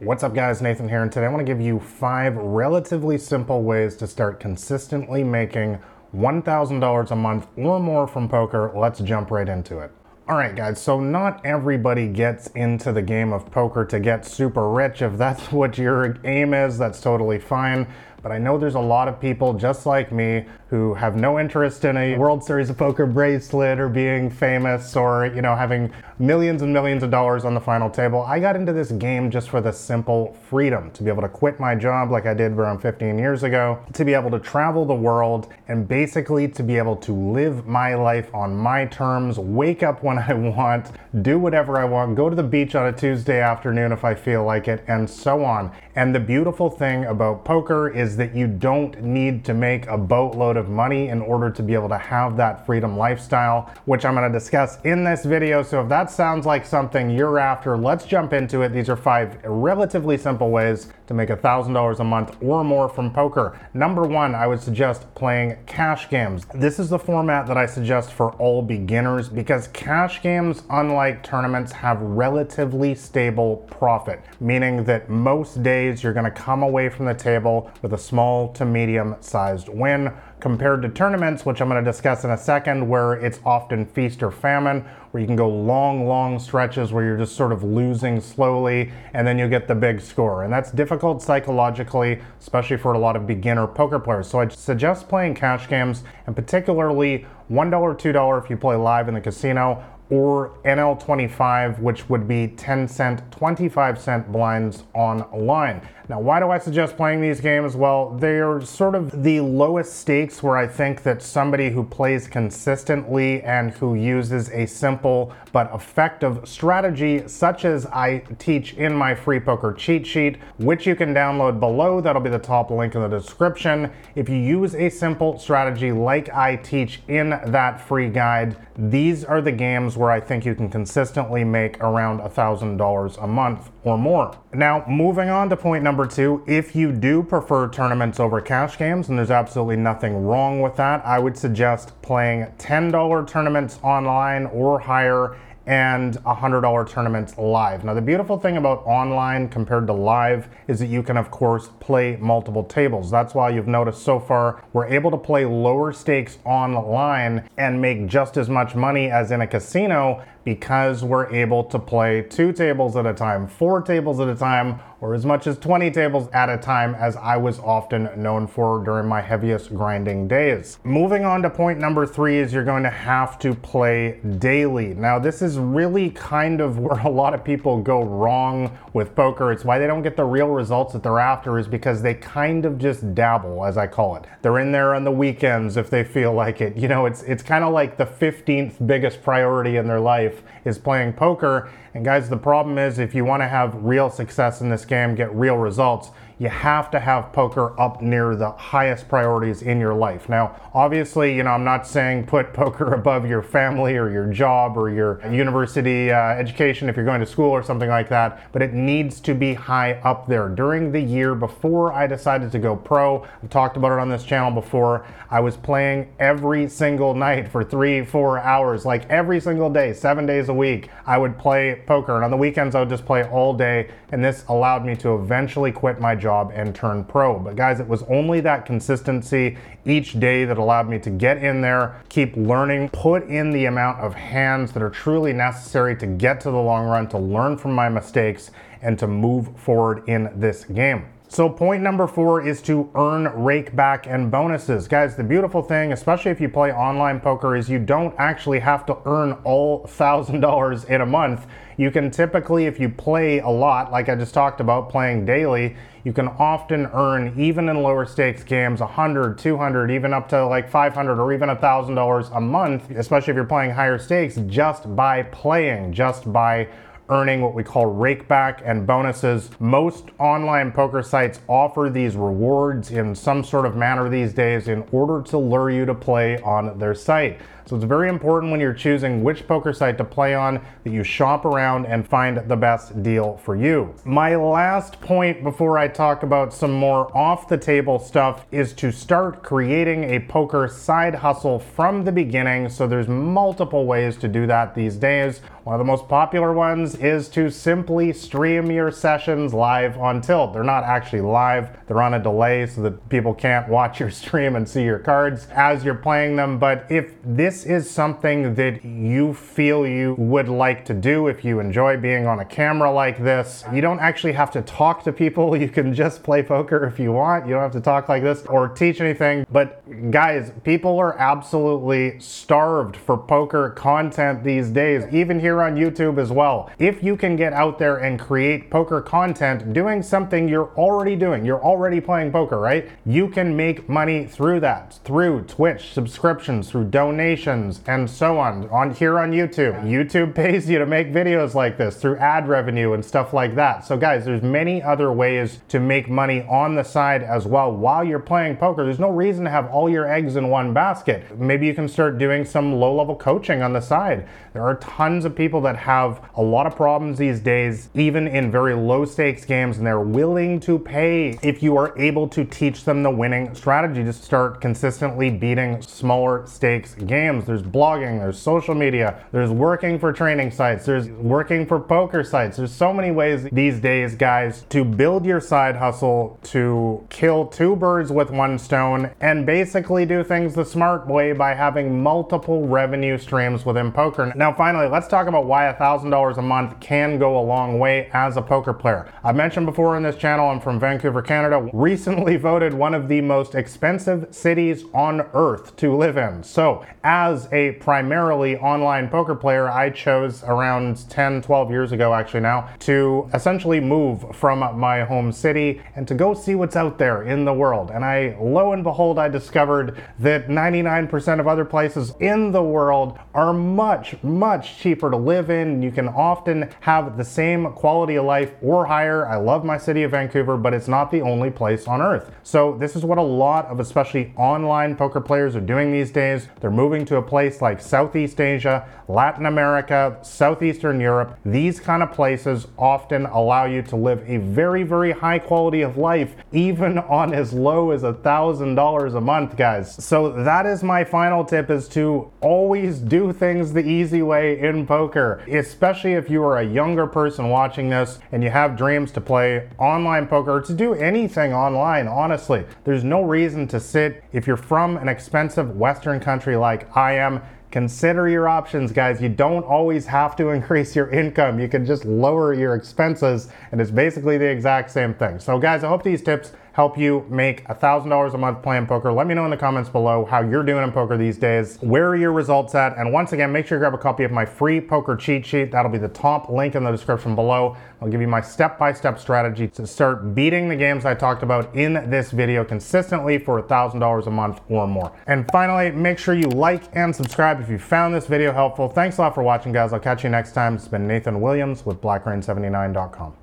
What's up, guys? Nathan here, and today I want to give you five relatively simple ways to start consistently making $1,000 a month or more from poker. Let's jump right into it. All right, guys, so not everybody gets into the game of poker to get super rich. If that's what your aim is, that's totally fine. But I know there's a lot of people just like me who have no interest in a World Series of Poker bracelet or being famous or, you know, having millions and millions of dollars on the final table. I got into this game just for the simple freedom to be able to quit my job like I did around 15 years ago, to be able to travel the world and basically to be able to live my life on my terms, wake up when I want, do whatever I want, go to the beach on a Tuesday afternoon if I feel like it, and so on. And the beautiful thing about poker is that you don't need to make a boatload of money in order to be able to have that freedom lifestyle, which I'm gonna discuss in this video. So if that sounds like something you're after, let's jump into it. These are five relatively simple ways to make $1,000 a month or more from poker. Number one, I would suggest playing cash games. This is the format that I suggest for all beginners because cash games, unlike tournaments, have relatively stable profit, meaning that most days you're gonna come away from the table with a small to medium sized win compared to tournaments, which I'm going to discuss in a second, where it's often feast or famine, where you can go long, long stretches where you're just sort of losing slowly, and then you get the big score. And that's difficult psychologically, especially for a lot of beginner poker players. So I suggest playing cash games, and particularly $1, $2 if you play live in the casino, or NL25, which would be 10 cent, 25 cent blinds online. Now, why do I suggest playing these games? Well, they're sort of the lowest stakes where I think that somebody who plays consistently and who uses a simple but effective strategy, such as I teach in my free poker cheat sheet, which you can download below. That'll be the top link in the description. If you use a simple strategy like I teach in that free guide, these are the games where I think you can consistently make around $1,000 a month or more. Now, moving on to point number two, if you do prefer tournaments over cash games, and there's absolutely nothing wrong with that, I would suggest playing $10 tournaments online or higher and $100 tournaments live. Now, the beautiful thing about online compared to live is that you can, of course, play multiple tables. That's why you've noticed so far we're able to play lower stakes online and make just as much money as in a casino because we're able to play two tables at a time, four tables at a time, or as much as 20 tables at a time, as I was often known for during my heaviest grinding days. Moving on to point number three is you're going to have to play daily. Now, this is really kind of where a lot of people go wrong with poker. It's why they don't get the real results that they're after, is because they kind of just dabble, as I call it. They're in there on the weekends if they feel like it. You know, it's it's kind of like the 15th biggest priority in their life life is playing poker. And guys, the problem is if you want to have real success in this game, get real results, you have to have poker up near the highest priorities in your life. Now, obviously, you know, I'm not saying put poker above your family or your job or your university uh, education if you're going to school or something like that, but it needs to be high up there. During the year before I decided to go pro, I've talked about it on this channel before, I was playing every single night for three, four hours, like every single day, seven days a week. I would play poker, and on the weekends, I would just play all day, and this allowed me to eventually quit my job and turn pro. But guys, it was only that consistency each day that allowed me to get in there, keep learning, put in the amount of hands that are truly necessary to get to the long run, to learn from my mistakes, and to move forward in this game. So point number four is to earn rake back and bonuses. Guys, the beautiful thing, especially if you play online poker, is you don't actually have to earn all $1,000 in a month. You can typically, if you play a lot, like I just talked about, playing daily, you can often earn, even in lower stakes games, 100, 200, even up to like 500 or even $1,000 a month, especially if you're playing higher stakes, just by playing, just by earning what we call rakeback and bonuses. Most online poker sites offer these rewards in some sort of manner these days in order to lure you to play on their site. So it's very important when you're choosing which poker site to play on that you shop around and find the best deal for you. My last point before I talk about some more off the table stuff is to start creating a poker side hustle from the beginning. So there's multiple ways to do that these days. One of the most popular ones is to simply stream your sessions live on Tilt. They're not actually live, they're on a delay so that people can't watch your stream and see your cards as you're playing them. But if this is something that you feel you would like to do, if you enjoy being on a camera like this, you don't actually have to talk to people. You can just play poker if you want. You don't have to talk like this or teach anything. But guys, people are absolutely starved for poker content these days, even here on YouTube as well. If you can get out there and create poker content doing something you're already doing, you're already playing poker, right? You can make money through that, through Twitch subscriptions, through donations, and so on. On here on YouTube, YouTube pays you to make videos like this through ad revenue and stuff like that. So guys, there's many other ways to make money on the side as well while you're playing poker. There's no reason to have all your eggs in one basket. Maybe you can start doing some low-level coaching on the side. There are tons of people people that have a lot of problems these days, even in very low stakes games, and they're willing to pay if you are able to teach them the winning strategy to start consistently beating smaller stakes games. There's blogging, there's social media, there's working for training sites, there's working for poker sites. There's so many ways these days, guys, to build your side hustle, to kill two birds with one stone, and basically do things the smart way by having multiple revenue streams within poker. Now, finally, let's talk about why $1,000 a month can go a long way as a poker player. I've mentioned before in this channel, I'm from Vancouver, Canada, recently voted one of the most expensive cities on earth to live in. So, as a primarily online poker player, I chose around 10, 12 years ago, actually now, to essentially move from my home city and to go see what's out there in the world. And I, lo and behold, I discovered that 99% of other places in the world are much, much cheaper to live in. You can often have the same quality of life or higher. I love my city of Vancouver, but it's not the only place on earth. So this is what a lot of especially online poker players are doing these days. They're moving to a place like Southeast Asia, Latin America, Southeastern Europe. These kind of places often allow you to live a very, very high quality of life, even on as low as a thousand dollars a month, guys. So that is my final tip is to always do things the easy way in poker especially if you are a younger person watching this and you have dreams to play online poker to do anything online, honestly. There's no reason to sit if you're from an expensive Western country like I am consider your options, guys. You don't always have to increase your income. You can just lower your expenses, and it's basically the exact same thing. So, guys, I hope these tips help you make $1,000 a month playing poker. Let me know in the comments below how you're doing in poker these days. Where are your results at? And once again, make sure you grab a copy of my free poker cheat sheet. That'll be the top link in the description below. I'll give you my step-by-step strategy to start beating the games I talked about in this video consistently for $1,000 a month or more. And finally, make sure you like and subscribe if you found this video helpful. Thanks a lot for watching, guys. I'll catch you next time. It's been Nathan Williams with BlackRain79.com.